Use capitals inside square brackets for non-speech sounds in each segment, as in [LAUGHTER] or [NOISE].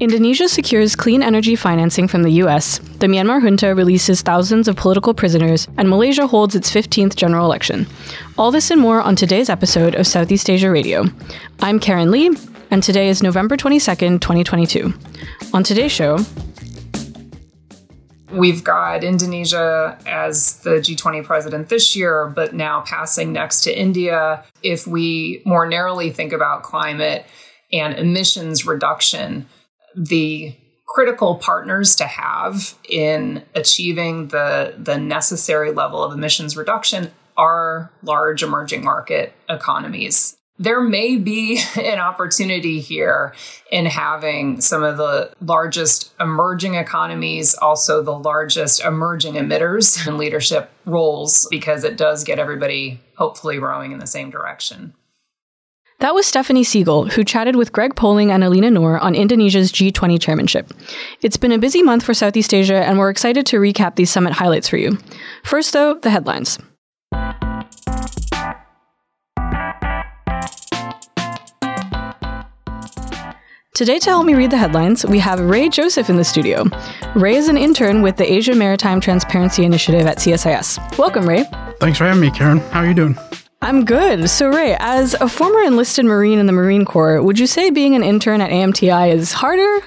Indonesia secures clean energy financing from the US, the Myanmar junta releases thousands of political prisoners, and Malaysia holds its 15th general election. All this and more on today's episode of Southeast Asia Radio. I'm Karen Lee, and today is November 22nd, 2022. On today's show, We've got Indonesia as the G20 president this year, but now passing next to India. If we more narrowly think about climate and emissions reduction, the critical partners to have in achieving the, the necessary level of emissions reduction are large emerging market economies. There may be [LAUGHS] an opportunity here in having some of the largest emerging economies, also the largest emerging emitters in leadership roles, because it does get everybody hopefully rowing in the same direction. That was Stephanie Segal, who chatted with Greg Poling and Elina Noor on Indonesia's G20 chairmanship. It's been a busy month for Southeast Asia, and we're excited to recap these summit highlights for you. First, though, the headlines. Today, to help me read the headlines, we have Ray Joseph in the studio. Ray is an intern with the Asia Maritime Transparency Initiative at CSIS. Welcome, Ray. Thanks for having me, Karen. How are you doing? I'm good. So, Ray, as a former enlisted Marine in the Marine Corps, would you say being an intern at AMTI is harder?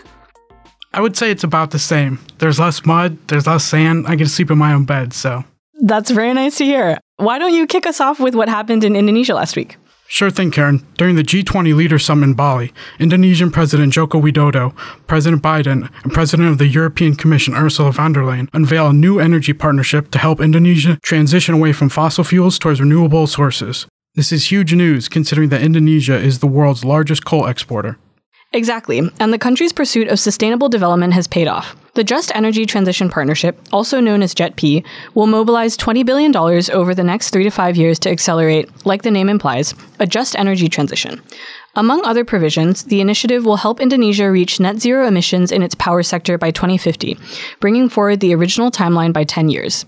I would say it's about the same. There's less mud, there's less sand. I get to sleep in my own bed, so. That's very nice to hear. Why don't you kick us off with what happened in Indonesia last week? Sure thing, Karen. During the G20 Leader Summit in Bali, Indonesian President Joko Widodo, President Biden, and President of the European Commission Ursula von der Leyen unveil a new energy partnership to help Indonesia transition away from fossil fuels towards renewable sources. This is huge news considering that Indonesia is the world's largest coal exporter. Exactly, and the country's pursuit of sustainable development has paid off. The Just Energy Transition Partnership, also known as JETP, will mobilize $20 billion over the next three to five years to accelerate, like the name implies, a just energy transition. Among other provisions, the initiative will help Indonesia reach net zero emissions in its power sector by 2050, bringing forward the original timeline by 10 years.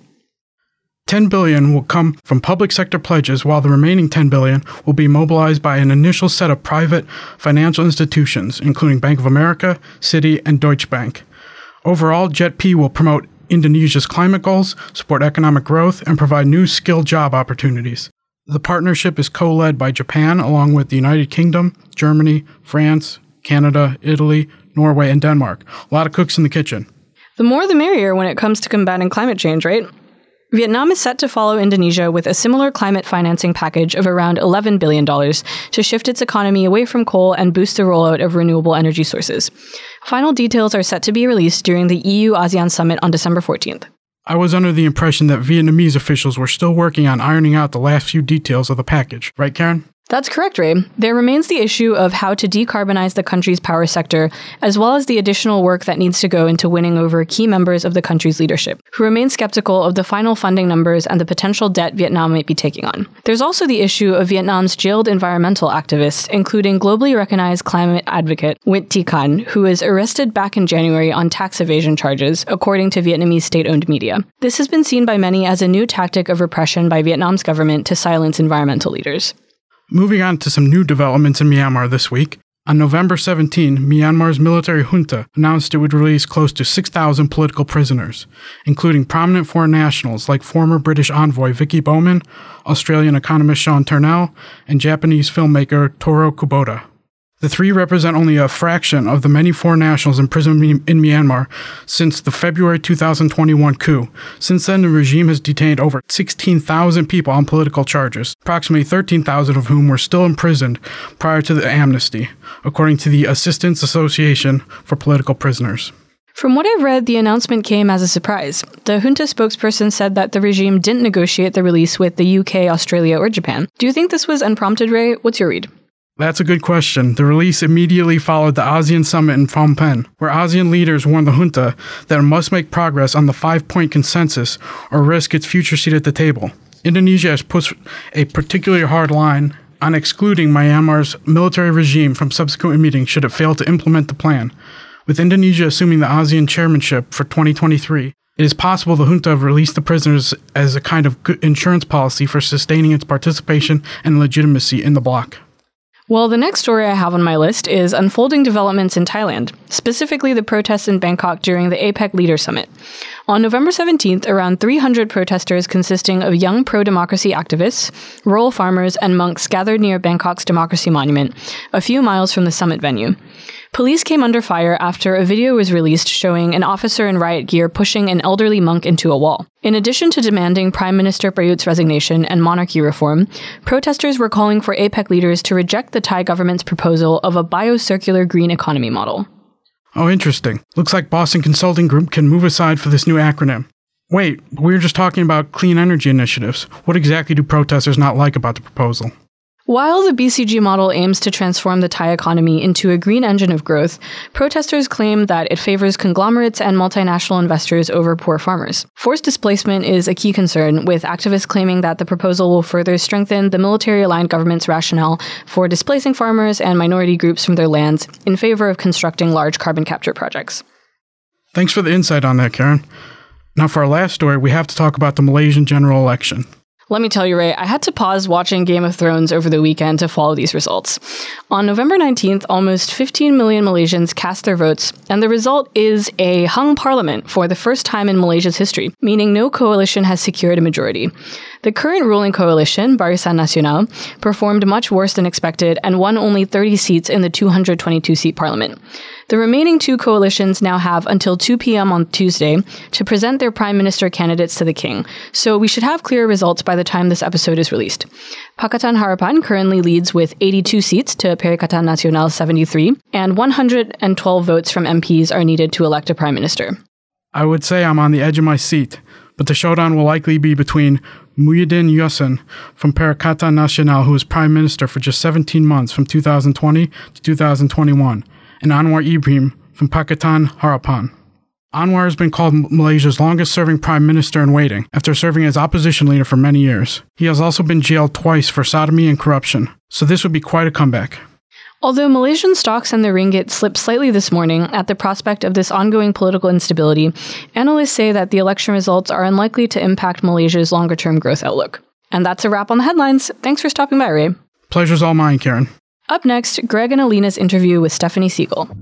10 billion will come from public sector pledges while the remaining 10 billion will be mobilized by an initial set of private financial institutions including Bank of America, Citi, and Deutsche Bank. Overall, JETP will promote Indonesia's climate goals, support economic growth, and provide new skilled job opportunities. The partnership is co-led by Japan along with the United Kingdom, Germany, France, Canada, Italy, Norway, and Denmark. A lot of cooks in the kitchen. The more the merrier when it comes to combating climate change, right? Vietnam is set to follow Indonesia with a similar climate financing package of around $11 billion to shift its economy away from coal and boost the rollout of renewable energy sources. Final details are set to be released during the EU ASEAN summit on December 14th. I was under the impression that Vietnamese officials were still working on ironing out the last few details of the package, right, Karen? That's correct, Ray. There remains the issue of how to decarbonize the country's power sector, as well as the additional work that needs to go into winning over key members of the country's leadership, who remain skeptical of the final funding numbers and the potential debt Vietnam might be taking on. There's also the issue of Vietnam's jailed environmental activists, including globally recognized climate advocate Nguyễn Thị Khanh, who was arrested back in January on tax evasion charges, according to Vietnamese state owned media. This has been seen by many as a new tactic of repression by Vietnam's government to silence environmental leaders. Moving on to some new developments in Myanmar this week. On November 17, Myanmar's military junta announced it would release close to 6,000 political prisoners, including prominent foreign nationals like former British envoy Vicky Bowman, Australian economist Sean Turnell, and Japanese filmmaker Toru Kubota. The three represent only a fraction of the many foreign nationals imprisoned in Myanmar since the February 2021 coup. Since then, the regime has detained over 16,000 people on political charges, approximately 13,000 of whom were still imprisoned prior to the amnesty, according to the Assistance Association for Political Prisoners. From what I've read, the announcement came as a surprise. The junta spokesperson said that the regime didn't negotiate the release with the UK, Australia, or Japan. Do you think this was unprompted, Ray? What's your read? That's a good question. The release immediately followed the ASEAN summit in Phnom Penh, where ASEAN leaders warned the junta that it must make progress on the five point consensus or risk its future seat at the table. Indonesia has put a particularly hard line on excluding Myanmar's military regime from subsequent meetings should it fail to implement the plan. With Indonesia assuming the ASEAN chairmanship for 2023, it is possible the junta released the prisoners as a kind of insurance policy for sustaining its participation and legitimacy in the bloc. Well, the next story I have on my list is unfolding developments in Thailand, specifically the protests in Bangkok during the APEC Leader Summit. On November 17th, around 300 protesters consisting of young pro democracy activists, rural farmers, and monks gathered near Bangkok's Democracy Monument, a few miles from the summit venue. Police came under fire after a video was released showing an officer in riot gear pushing an elderly monk into a wall. In addition to demanding Prime Minister Prayut's resignation and monarchy reform, protesters were calling for APEC leaders to reject the Thai government's proposal of a biocircular green economy model. Oh, interesting. Looks like Boston Consulting Group can move aside for this new acronym. Wait, we were just talking about clean energy initiatives. What exactly do protesters not like about the proposal? While the BCG model aims to transform the Thai economy into a green engine of growth, protesters claim that it favors conglomerates and multinational investors over poor farmers. Forced displacement is a key concern, with activists claiming that the proposal will further strengthen the military aligned government's rationale for displacing farmers and minority groups from their lands in favor of constructing large carbon capture projects. Thanks for the insight on that, Karen. Now, for our last story, we have to talk about the Malaysian general election. Let me tell you, Ray, I had to pause watching Game of Thrones over the weekend to follow these results. On November 19th, almost 15 million Malaysians cast their votes, and the result is a hung parliament for the first time in Malaysia's history, meaning no coalition has secured a majority. The current ruling coalition, Barisan Nasional, performed much worse than expected and won only 30 seats in the 222 seat parliament. The remaining two coalitions now have until 2 p.m. on Tuesday to present their prime minister candidates to the king, so we should have clear results by the time this episode is released. Pakatan Harapan currently leads with 82 seats to Perikatan Nasional 73, and 112 votes from MPs are needed to elect a prime minister. I would say I'm on the edge of my seat, but the showdown will likely be between Muhyiddin Yassin from Perikatan Nasional, who was prime minister for just 17 months from 2020 to 2021, and Anwar Ibrahim from Pakatan Harapan. Anwar has been called Malaysia's longest serving prime minister in waiting after serving as opposition leader for many years. He has also been jailed twice for sodomy and corruption, so this would be quite a comeback. Although Malaysian stocks and the ringgit slipped slightly this morning at the prospect of this ongoing political instability, analysts say that the election results are unlikely to impact Malaysia's longer term growth outlook. And that's a wrap on the headlines. Thanks for stopping by, Ray. Pleasure's all mine, Karen. Up next, Greg and Elina's interview with Stephanie Segal.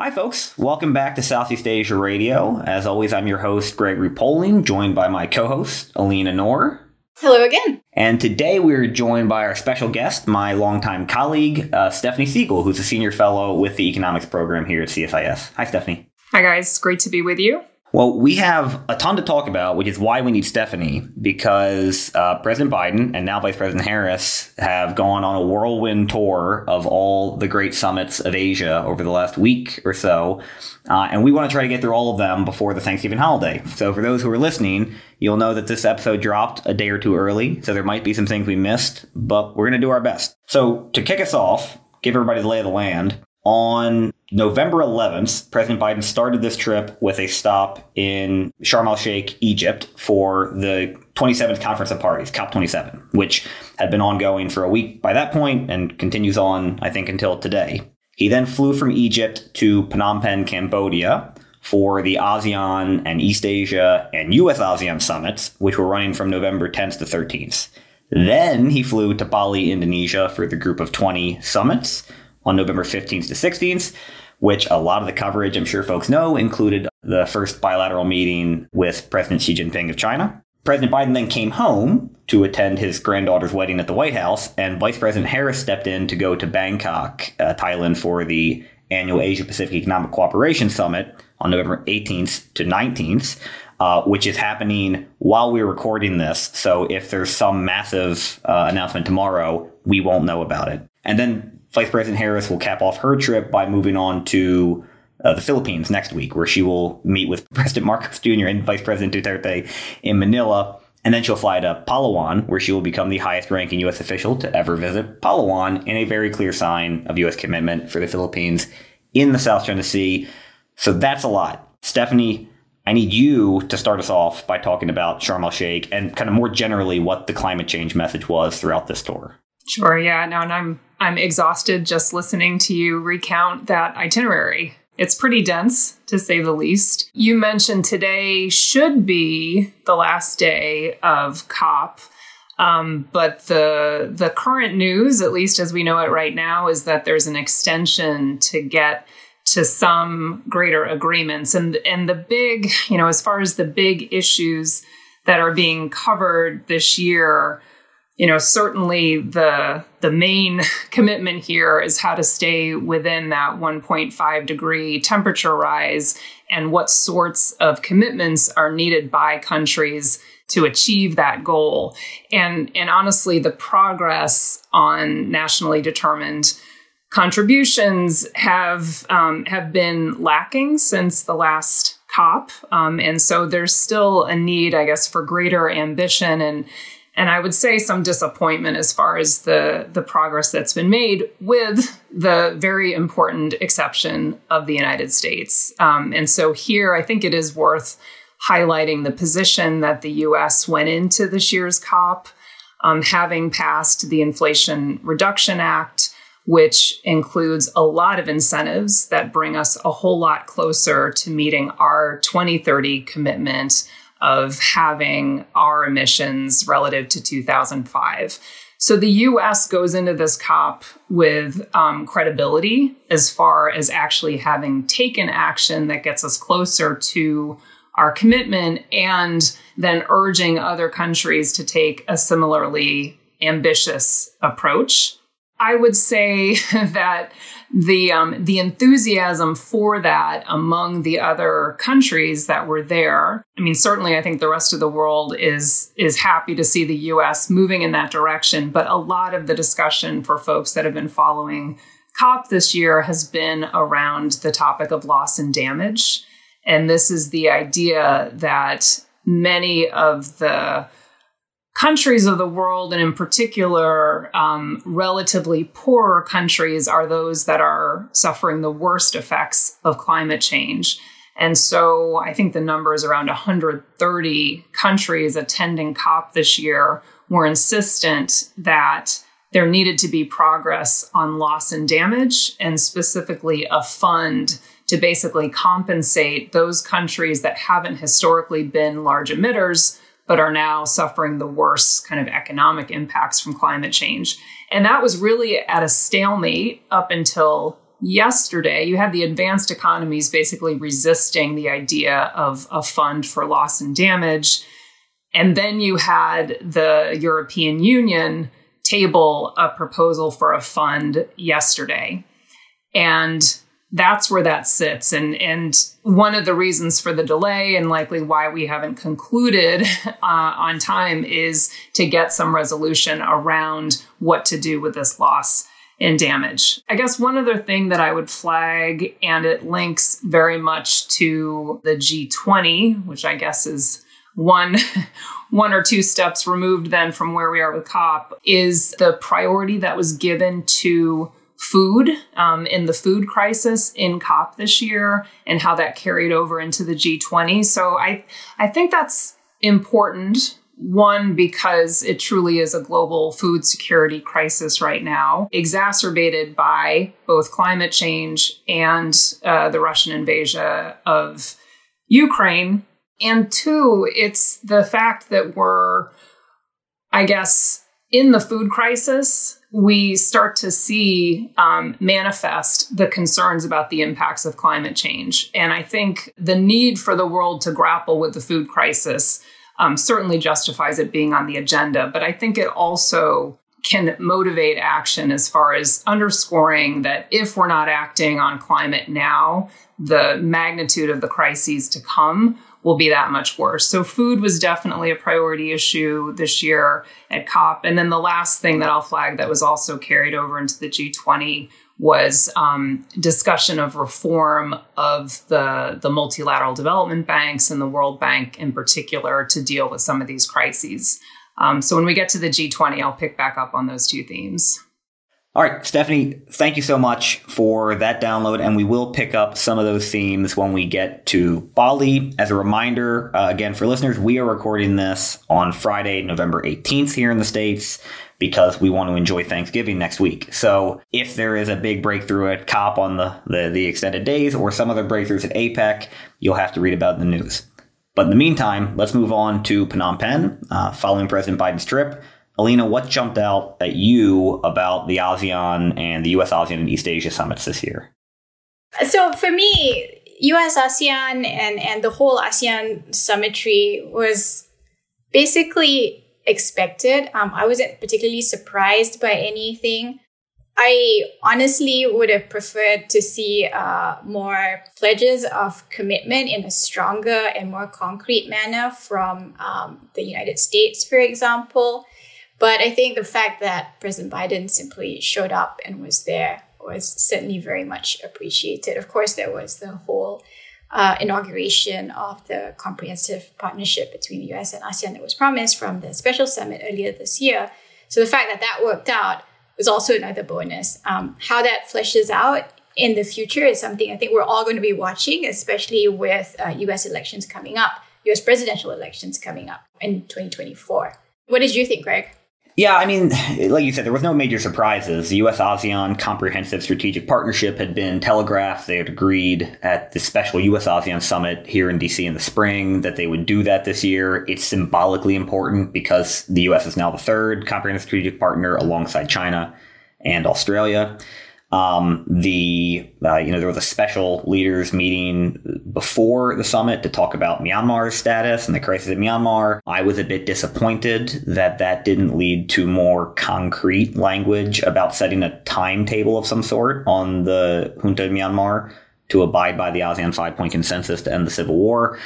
Hi, folks. Welcome back to Southeast Asia Radio. As always, I'm your host, Gregory Poling, joined by my co host, Elina Noor. Hello again. And today we're joined by our special guest, my longtime colleague, uh, Stephanie Segal, who's a senior fellow with the economics program here at CSIS. Hi, Stephanie. Hi, guys. Great to be with you. Well, we have a ton to talk about, which is why we need Stephanie, because uh, President Biden and now Vice President Harris have gone on a whirlwind tour of all the great summits of Asia over the last week or so. Uh, and we want to try to get through all of them before the Thanksgiving holiday. So, for those who are listening, you'll know that this episode dropped a day or two early, so there might be some things we missed, but we're going to do our best. So, to kick us off, give everybody the lay of the land. On November 11th, President Biden started this trip with a stop in Sharm el Sheikh, Egypt, for the 27th Conference of Parties, COP27, which had been ongoing for a week by that point and continues on, I think, until today. He then flew from Egypt to Phnom Penh, Cambodia, for the ASEAN and East Asia and US ASEAN summits, which were running from November 10th to 13th. Then he flew to Bali, Indonesia for the Group of 20 summits on November 15th to 16th, which a lot of the coverage, I'm sure folks know, included the first bilateral meeting with President Xi Jinping of China. President Biden then came home to attend his granddaughter's wedding at the White House, and Vice President Harris stepped in to go to Bangkok, uh, Thailand, for the annual Asia Pacific Economic Cooperation Summit on November 18th to 19th. Uh, which is happening while we're recording this. So if there's some massive uh, announcement tomorrow, we won't know about it. And then Vice President Harris will cap off her trip by moving on to uh, the Philippines next week, where she will meet with [LAUGHS] President Marcos Jr. and Vice President Duterte in Manila. And then she'll fly to Palawan, where she will become the highest ranking U.S. official to ever visit Palawan in a very clear sign of U.S. commitment for the Philippines in the South China Sea. So that's a lot. Stephanie, I need you to start us off by talking about Sharm el Sheikh and kind of more generally what the climate change message was throughout this tour. Sure, yeah. No, and I'm I'm exhausted just listening to you recount that itinerary. It's pretty dense, to say the least. You mentioned today should be the last day of COP. Um, but the the current news, at least as we know it right now, is that there's an extension to get to some greater agreements. And and the big, you know, as far as the big issues that are being covered this year, you know, certainly the the main [LAUGHS] commitment here is how to stay within that 1.5 degree temperature rise and what sorts of commitments are needed by countries to achieve that goal. And and honestly, the progress on nationally determined contributions have um, have been lacking since the last COP, um, and so there's still a need, I guess, for greater ambition and and I would say some disappointment as far as the the progress that's been made, with the very important exception of the United States. Um, and so here, I think it is worth highlighting the position that the U.S. went into this year's COP, um, having passed the Inflation Reduction Act, which includes a lot of incentives that bring us a whole lot closer to meeting our 2030 commitment of having our emissions relative to 2005. So the US goes into this COP with um, credibility as far as actually having taken action that gets us closer to our commitment and then urging other countries to take a similarly ambitious approach. I would say [LAUGHS] that the um, the enthusiasm for that among the other countries that were there. I mean, certainly, I think the rest of the world is is happy to see the U.S. moving in that direction. But a lot of the discussion for folks that have been following COP this year has been around the topic of loss and damage, and this is the idea that many of the countries of the world, and in particular, um, relatively poorer countries, are those that are suffering the worst effects of climate change. And so I think the number is around 130 countries attending COP this year were insistent that there needed to be progress on loss and damage, and specifically a fund to basically compensate those countries that haven't historically been large emitters but are now suffering the worst kind of economic impacts from climate change. And that was really at a stalemate up until yesterday. You had the advanced economies basically resisting the idea of a fund for loss and damage. And then you had the European Union table a proposal for a fund yesterday. And that's where that sits and and one of the reasons for the delay and likely why we haven't concluded [LAUGHS] uh, on time is to get some resolution around what to do with this loss and damage. I guess one other thing that I would flag, and it links very much to the G20, which I guess is one [LAUGHS] one or two steps removed then from where we are with COP, is the priority that was given to food um, in the food crisis in COP this year and how that carried over into the G20. So I, I think that's important. One, because it truly is a global food security crisis right now, exacerbated by both climate change and uh, the Russian invasion of Ukraine. And two, it's the fact that we're, I guess, in the food crisis we start to see um, manifest the concerns about the impacts of climate change. And I think the need for the world to grapple with the food crisis um, certainly justifies it being on the agenda. But I think it also can motivate action as far as underscoring that if we're not acting on climate now, the magnitude of the crises to come will be that much worse. So food was definitely a priority issue this year at COP. And then the last thing that I'll flag that was also carried over into the G20 was um, discussion of reform of the, the multilateral development banks and the World Bank in particular to deal with some of these crises. Um, so when we get to the G20, I'll pick back up on those two themes. All right, Stephanie, thank you so much for that download, and we will pick up some of those themes when we get to Bali. As a reminder, uh, again, for listeners, we are recording this on Friday, November 18th here in the States because we want to enjoy Thanksgiving next week. So if there is a big breakthrough at COP on the, the, the extended days or some other breakthroughs at APEC, you'll have to read about in the news. But in the meantime, let's move on to Phnom Penh uh, following President Biden's trip. Elina, what jumped out at you about the ASEAN and the US ASEAN and East Asia summits this year? So for me, US ASEAN and, and the whole ASEAN summitry was basically expected. Um, I wasn't particularly surprised by anything. I honestly would have preferred to see uh, more pledges of commitment in a stronger and more concrete manner from um, the United States, for example. But I think the fact that President Biden simply showed up and was there was certainly very much appreciated. Of course, there was the whole uh, inauguration of the comprehensive partnership between the US and ASEAN that was promised from the special summit earlier this year. So the fact that that worked out was also another bonus. Um, how that fleshes out in the future is something I think we're all going to be watching, especially with uh, US elections coming up, US presidential elections coming up in 2024. What did you think, Greg? Yeah, I mean, like you said, there was no major surprises. The U.S. ASEAN Comprehensive Strategic Partnership had been telegraphed. They had agreed at the special U.S. ASEAN summit here in D.C. in the spring that they would do that this year. It's symbolically important because the U.S. is now the third comprehensive strategic partner alongside China and Australia. Um, the uh, you know there was a special leaders meeting before the summit to talk about Myanmar's status and the crisis in Myanmar. I was a bit disappointed that that didn't lead to more concrete language about setting a timetable of some sort on the junta in Myanmar to abide by the ASEAN five point consensus to end the civil war.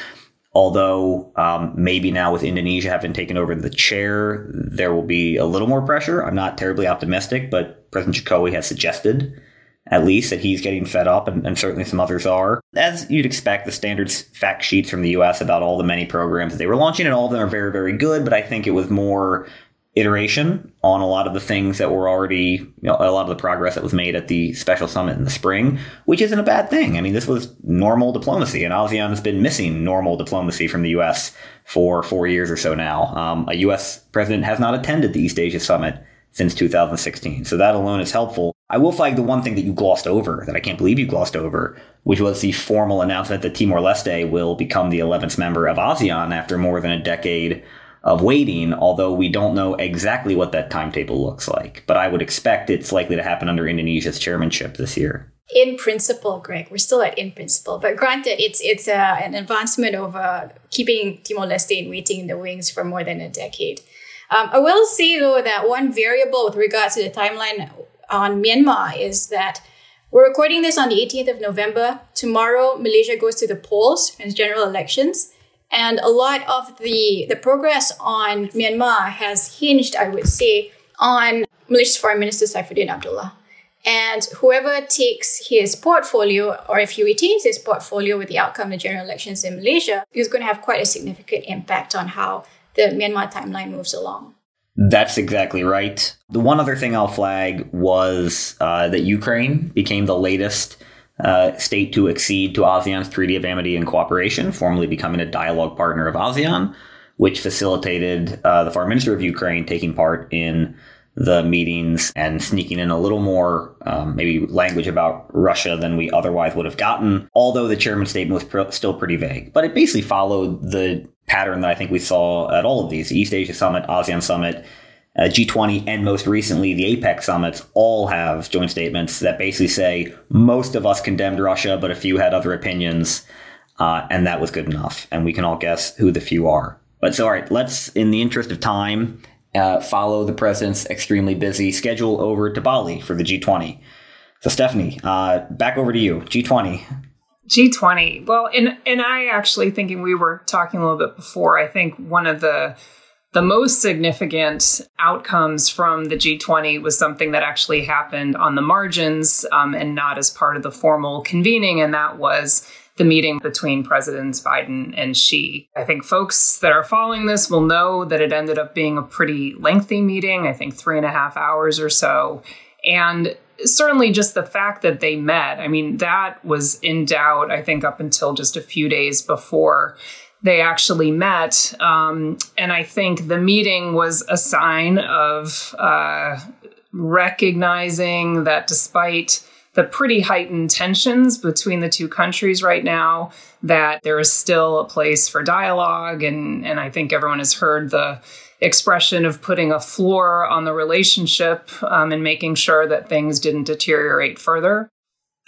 Although um, maybe now with Indonesia having taken over the chair, there will be a little more pressure. I'm not terribly optimistic, but President Jokowi has suggested at least that he's getting fed up, and, and, certainly some others are. As you'd expect, the standard fact sheets from the US about all the many programs that they were launching, and all of them are very, very good, but I think it was more iteration on a lot of the things that were already, you know, a lot of the progress that was made at the special summit in the spring, which isn't a bad thing. I mean, this was normal diplomacy, and ASEAN has been missing normal diplomacy from the U.S. for four years or so now. Um, a U.S. president has not attended the East Asia summit since 2016, so that alone is helpful. I will flag the one thing that you glossed over, that I can't believe you glossed over, which was the formal announcement that Timor Leste will become the 11th member of ASEAN after more than a decade of waiting, although we don't know exactly what that timetable looks like. But I would expect it's likely to happen under Indonesia's chairmanship this year. In principle, Greg, we're still at in principle. But granted, it's it's uh, an advancement over keeping Timor Leste in waiting in the wings for more than a decade. Um, I will say though that one variable with regards to the timeline on Myanmar is that we're recording this on the 18th of November. Tomorrow, Malaysia goes to the polls and general elections. And a lot of the, the progress on Myanmar has hinged, I would say, on Malaysia's Foreign Minister Saifuddin Abdullah. And whoever takes his portfolio, or if he retains his portfolio with the outcome of the general elections in Malaysia, is going to have quite a significant impact on how the Myanmar timeline moves along. That's exactly right. The one other thing I'll flag was uh, that Ukraine became the latest uh, state to accede to ASEAN's Treaty of Amity and Cooperation, formally becoming a dialogue partner of ASEAN, which facilitated uh, the foreign minister of Ukraine taking part in the meetings and sneaking in a little more um, maybe language about Russia than we otherwise would have gotten, although the chairman's statement was pr- still pretty vague. But it basically followed the pattern that I think we saw at all of these East Asia Summit, ASEAN Summit, uh, G20, and most recently the APEC summits all have joint statements that basically say most of us condemned Russia, but a few had other opinions, uh, and that was good enough. And we can all guess who the few are. But so, all right, let's, in the interest of time, uh, follow the president's extremely busy schedule over to Bali for the G20. So, Stephanie, uh, back over to you. G20. G20. Well, and and I actually thinking we were talking a little bit before. I think one of the the most significant outcomes from the G20 was something that actually happened on the margins um, and not as part of the formal convening, and that was the meeting between Presidents Biden and Xi. I think folks that are following this will know that it ended up being a pretty lengthy meeting, I think three and a half hours or so. And certainly just the fact that they met, I mean, that was in doubt, I think, up until just a few days before they actually met. Um, and I think the meeting was a sign of uh, recognizing that despite the pretty heightened tensions between the two countries right now, that there is still a place for dialogue. And, and I think everyone has heard the expression of putting a floor on the relationship um, and making sure that things didn't deteriorate further.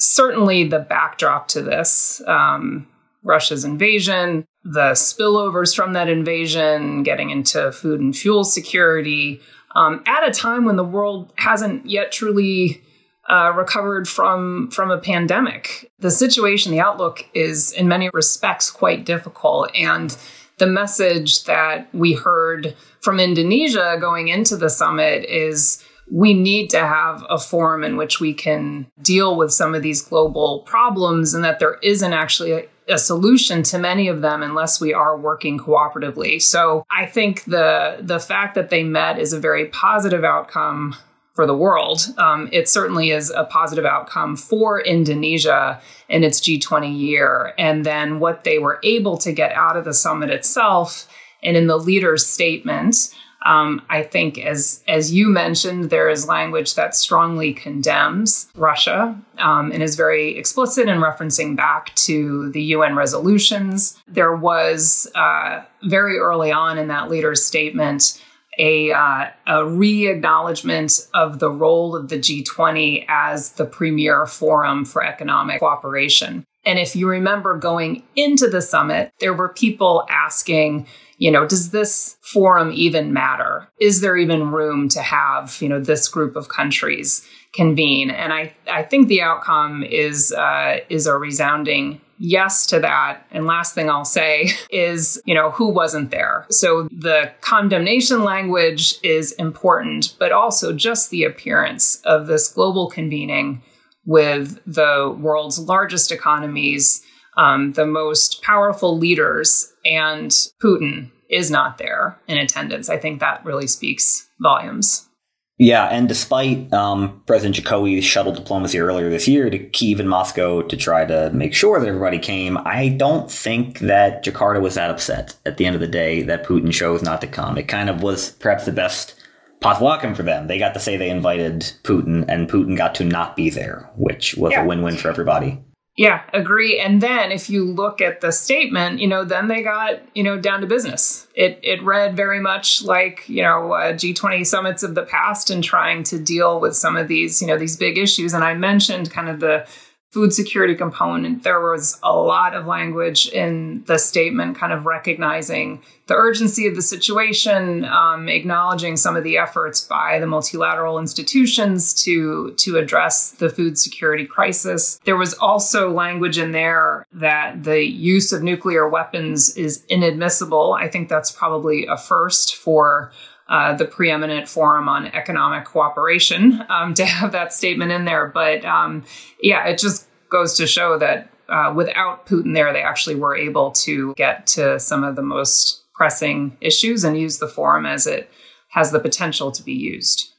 Certainly, the backdrop to this um, Russia's invasion, the spillovers from that invasion, getting into food and fuel security, um, at a time when the world hasn't yet truly uh, recovered from from a pandemic. The situation, the outlook is in many respects quite difficult, and the message that we heard from Indonesia going into the summit is we need to have a forum in which we can deal with some of these global problems and that there isn't actually a, solution to many of them unless we are working cooperatively. So I think the the fact that they met is a very positive outcome for the world. Um, it certainly is a positive outcome for Indonesia in its G20 year. And then what they were able to get out of the summit itself and in the leader's statement um, I think, as as you mentioned, there is language that strongly condemns Russia um, and is very explicit in referencing back to the UN resolutions. There was uh, very early on in that leader's statement a, uh, a re acknowledgement of the role of the G20 as the premier forum for economic cooperation. And if you remember going into the summit, there were people asking, you know, does this forum even matter? Is there even room to have, you know, this group of countries convene? And I, I think the outcome is uh, is a resounding yes to that. And last thing I'll say [LAUGHS] is, you know, who wasn't there? So the condemnation language is important, but also just the appearance of this global convening with the world's largest economies um, the most powerful leaders, and Putin is not there in attendance. I think that really speaks volumes. Yeah, and despite um, President Jokowi's shuttle diplomacy earlier this year to Kiev and Moscow to try to make sure that everybody came, I don't think that Jakarta was that upset at the end of the day that Putin chose not to come. It kind of was perhaps the best possible outcome for them. They got to say they invited Putin, and Putin got to not be there, which was yeah. a win win for everybody. Yeah, agree. And then if you look at the statement, you know, then they got, you know, down to business. It it read very much like, you know, uh, G20 summits of the past and trying to deal with some of these, you know, these big issues. And I mentioned kind of the food security component, there was a lot of language in the statement kind of recognizing the urgency of the situation, um, acknowledging some of the efforts by the multilateral institutions to, to address the food security crisis. There was also language in there that the use of nuclear weapons is inadmissible. I think that's probably a first for uh, the preeminent forum on economic cooperation um, to have that statement in there. But um, yeah, it just goes to show that uh, without Putin there, they actually were able to get to some of the most pressing issues and use the forum as it has the potential to be used.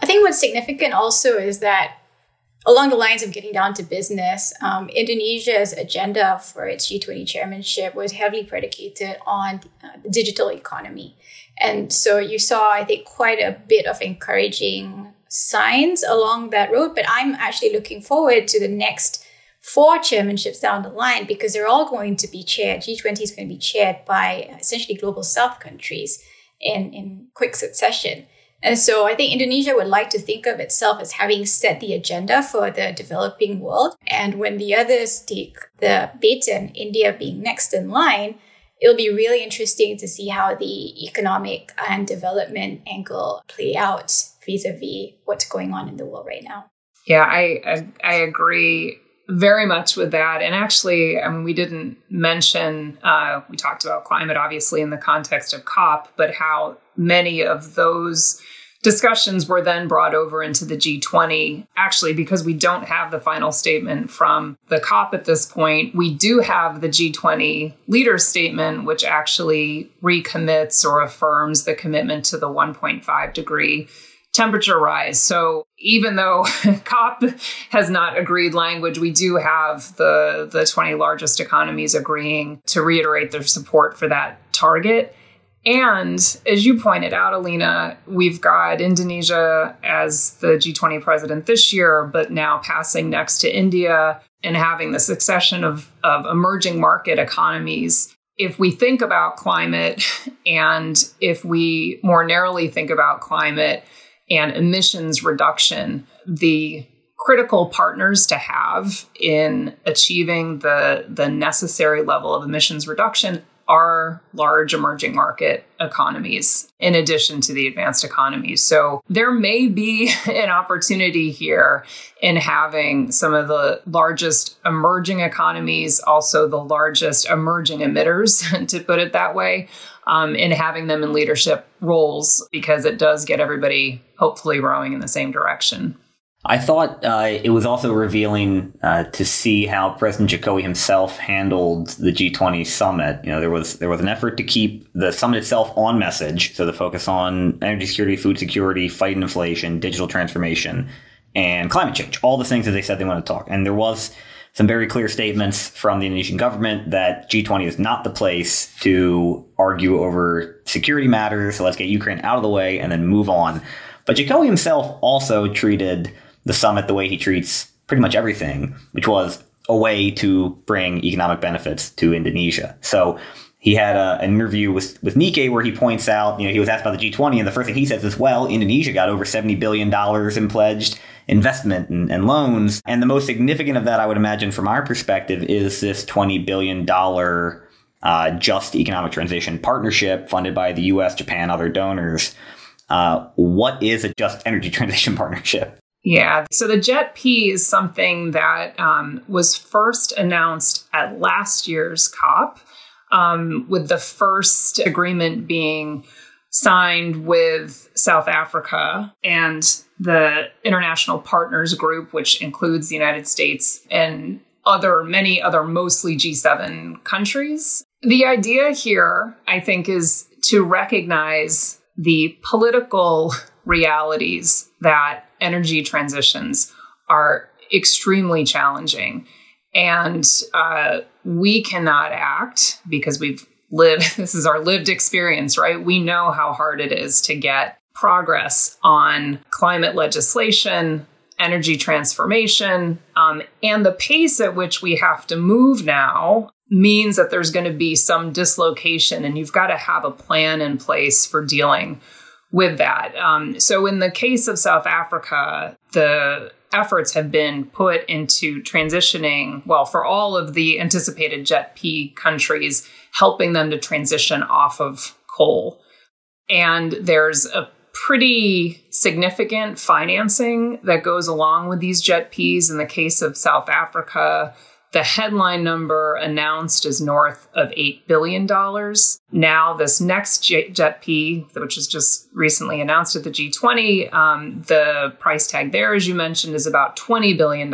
I think what's significant also is that along the lines of getting down to business, um, Indonesia's agenda for its G20 chairmanship was heavily predicated on uh, the digital economy. And so you saw, I think, quite a bit of encouraging signs along that road. But I'm actually looking forward to the next four chairmanships down the line because they're all going to be chaired. G20 is going to be chaired by essentially global south countries in, in quick succession. And so I think Indonesia would like to think of itself as having set the agenda for the developing world. And when the others take the baton, India being next in line, it'll be really interesting to see how the economic and development angle play out vis-a-vis what's going on in the world right now. Yeah, I I, I agree very much with that. And actually, I mean, we didn't mention uh, we talked about climate obviously in the context of COP, but how many of those discussions were then brought over into the G20. Actually, because we don't have the final statement from the COP at this point, we do have the G20 leader statement, which actually recommits or affirms the commitment to the 1.5 degree temperature rise. So even though [LAUGHS] COP has not agreed language, we do have the, the 20 largest economies agreeing to reiterate their support for that target. And as you pointed out, Elina, we've got Indonesia as the G20 president this year, but now passing next to India and having the succession of, of emerging market economies. If we think about climate [LAUGHS] and if we more narrowly think about climate and emissions reduction, the critical partners to have in achieving the, the necessary level of emissions reduction are large emerging market economies in addition to the advanced economies. So there may be [LAUGHS] an opportunity here in having some of the largest emerging economies, also the largest emerging emitters, [LAUGHS] to put it that way, um, in having them in leadership roles because it does get everybody hopefully rowing in the same direction. I thought uh, it was also revealing uh, to see how President Jokowi himself handled the G20 summit. You know, there was there was an effort to keep the summit itself on message, so the focus on energy security, food security, fighting inflation, digital transformation, and climate change. All the things that they said they want to talk. And there was some very clear statements from the Indonesian government that G20 is not the place to argue over security matters. So let's get Ukraine out of the way and then move on. But Jokowi himself also treated the summit the way he treats pretty much everything, which was a way to bring economic benefits to Indonesia. So he had a, an interview with, with Nikkei where he points out, you know, he was asked about the G20, and the first thing he says is, well, Indonesia got over $70 billion in pledged investment and, and loans. And the most significant of that, I would imagine, from our perspective, is this $20 billion uh, just economic transition partnership funded by the US, Japan, other donors. Uh, what is a just energy [LAUGHS] transition partnership? Yeah. So the JETP is something that um, was first announced at last year's COP, um, with the first agreement being signed with South Africa and the International Partners Group, which includes the United States and other many other mostly G7 countries. The idea here, I think, is to recognize the political realities that energy transitions are extremely challenging. And uh, we cannot act because we've lived, [LAUGHS] this is our lived experience, right? We know how hard it is to get progress on climate legislation, energy transformation, um, and the pace at which we have to move now means that there's going to be some dislocation, and you've got to have a plan in place for dealing with that. Um, so, in the case of South Africa, the efforts have been put into transitioning, well, for all of the anticipated JETP countries, helping them to transition off of coal. And there's a pretty significant financing that goes along with these JETPs. In the case of South Africa, the headline number announced is north of $8 billion. Now, this next JETP, which was just recently announced at the G20, um, the price tag there, as you mentioned, is about $20 billion.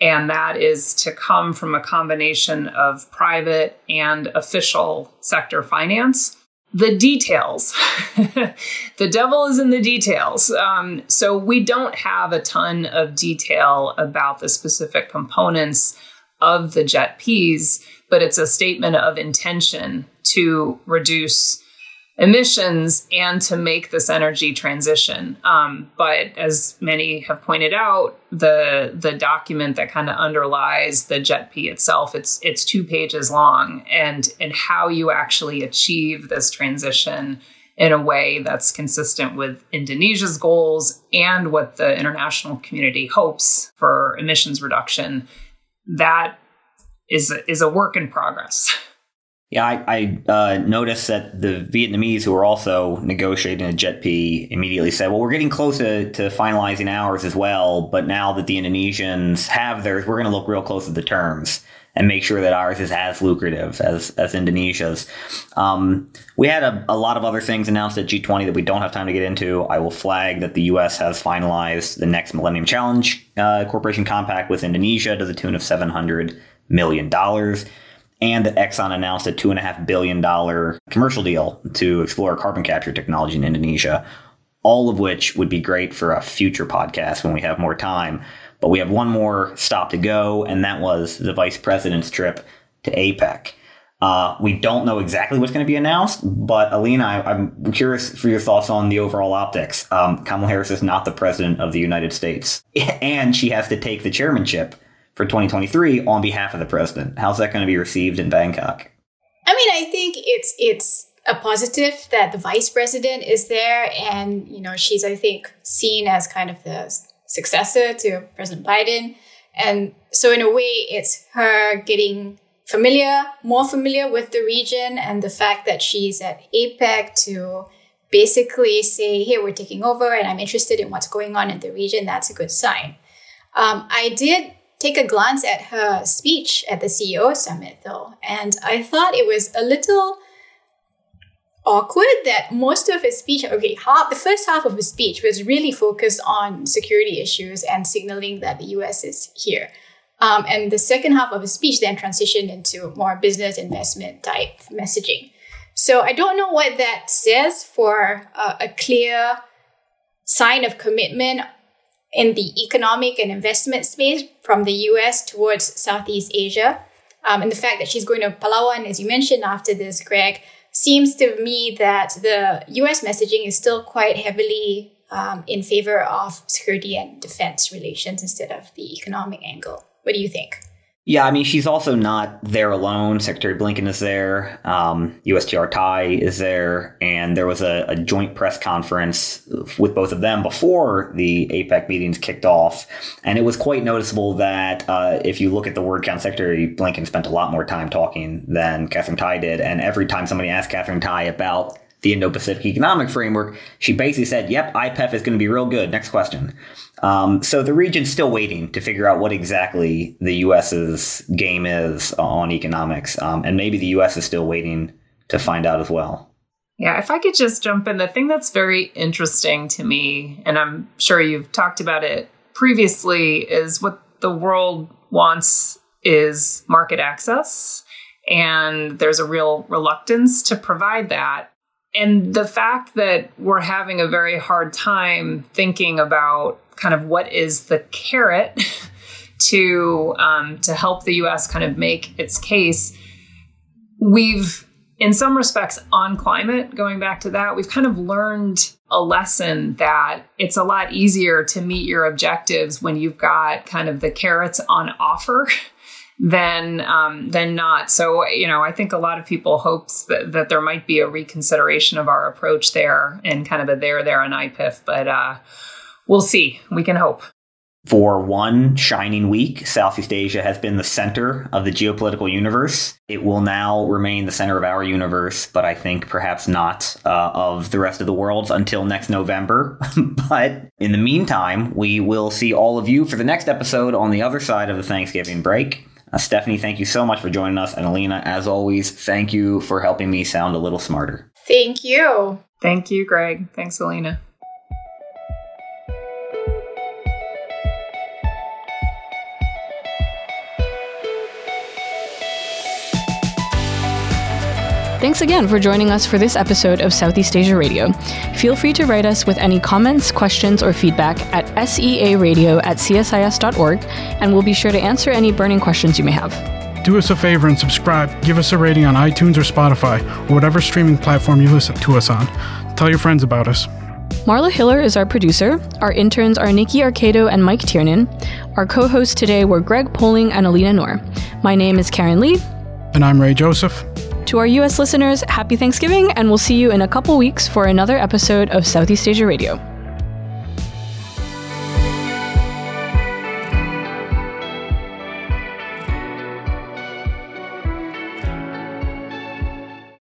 And that is to come from a combination of private and official sector finance the details. [LAUGHS] the devil is in the details. Um, so we don't have a ton of detail about the specific components of the JETPs, but it's a statement of intention to reduce emissions and to make this energy transition. Um, but as many have pointed out, the the document that kind of underlies the JETP itself, it's it's two pages long, and and how you actually achieve this transition in a way that's consistent with Indonesia's goals and what the international community hopes for emissions reduction. That is is a work in progress. [LAUGHS] Yeah, I, I uh, noticed that the Vietnamese who were also negotiating a JETP immediately said, well, we're getting close to, to finalizing ours as well, but now that the Indonesians have theirs, we're going to look real close at the terms and make sure that ours is as lucrative as, as Indonesia's. Um, we had a, a lot of other things announced at G20 that we don't have time to get into. I will flag that the U.S. has finalized the next Millennium Challenge uh, Corporation Compact with Indonesia to the tune of $700 million and that Exxon announced a $2.5 billion commercial deal to explore carbon capture technology in Indonesia. all of which would be great for a future podcast when we have more time. But we have one more stop to go, and that was the vice president's trip to APEC. Uh, we don't know exactly what's going to be announced, but Elina, I, am curious for your thoughts on the overall optics. Um, Kamala Harris is not the president of the United States, [LAUGHS] and she has to take the chairmanship for 2023 on behalf of the president. How's that going to be received in Bangkok? I mean, I think it's it's a positive that the vice president is there, and you know, she's I think seen as kind of the successor to President Biden, and so in a way, it's her getting familiar, more familiar with the region, and the fact that she's at APEC to basically say, "Hey, we're taking over, and I'm interested in what's going on in the region." That's a good sign. Um, I did take a glance at her speech at the CEO summit, though, and I thought it was a little awkward that most of his speech, okay, half, the first half of his speech was really focused on security issues and signaling that the US is here. Um, and the second half of his speech then transitioned into more business investment type messaging. So I don't know what that says for uh, a clear sign of commitment in the economic and investment space from the US towards Southeast Asia. Um, and the fact that she's going to Palawan, as you mentioned after this, Greg, seems to me that the US messaging is still quite heavily um, in favor of security and defense relations instead of the economic angle. What do you think? Yeah, I mean, she's also not there alone. Secretary Blinken is there. Um, USTR Tai is there. And there was a, a, joint press conference with both of them before the APEC meetings kicked off. And it was quite noticeable that uh, if you look at the word count, Secretary Blinken spent a lot more time talking than Katherine Tai did. And every time somebody asked Katherine Tai about the Indo Pacific Economic Framework, she basically said, Yep, IPEF is going to be real good. Next question. Um, so the region's still waiting to figure out what exactly the U.S.'s game is on economics. Um, and maybe the U.S. is still waiting to find out as well. Yeah, if I could just jump in, the thing that's very interesting to me, and I'm sure you've talked about it previously, is what the world wants is market access. And there's a real reluctance to provide that and the fact that we're having a very hard time thinking about kind of what is the carrot [LAUGHS] to um, to help the U.S. kind of make its case, we've in some respects on climate going back to that we've kind of learned a lesson that it's a lot easier to meet your objectives when you've got kind of the carrots on offer [LAUGHS] than um, than not. So you know, I think a lot of people hopes that, that there might be a reconsideration of our approach there and kind of a there there on IPEF, but uh, we'll see. We can hope. For one shining week, Southeast Asia has been the center of the geopolitical universe. It will now remain the center of our universe, but I think perhaps not uh, of the rest of the world until next November. [LAUGHS] but in the meantime, we will see all of you for the next episode on the other side of the Thanksgiving break. Uh, Stephanie, thank you so much for joining us. And Elina, as always, thank you for helping me sound a little smarter. Thank you. Thank you, Greg. Thanks, Elina. Thanks again for joining us for this episode of Southeast Asia Radio. Feel free to write us with any comments, questions, or feedback at searadio at csis.org, and we'll be sure to answer any burning questions you may have. Do us a favor and subscribe. Give us a rating on iTunes or Spotify, or whatever streaming platform you listen to us on. Tell your friends about us. Marla Hiller is our producer. Our interns are Nikki Arcado and Mike Tiernan. Our co hosts today were Greg Poling and Elina Noor. My name is Karen Lee. And I'm Ray Joseph. To our US listeners, happy Thanksgiving, and we'll see you in a couple weeks for another episode of Southeast Asia Radio.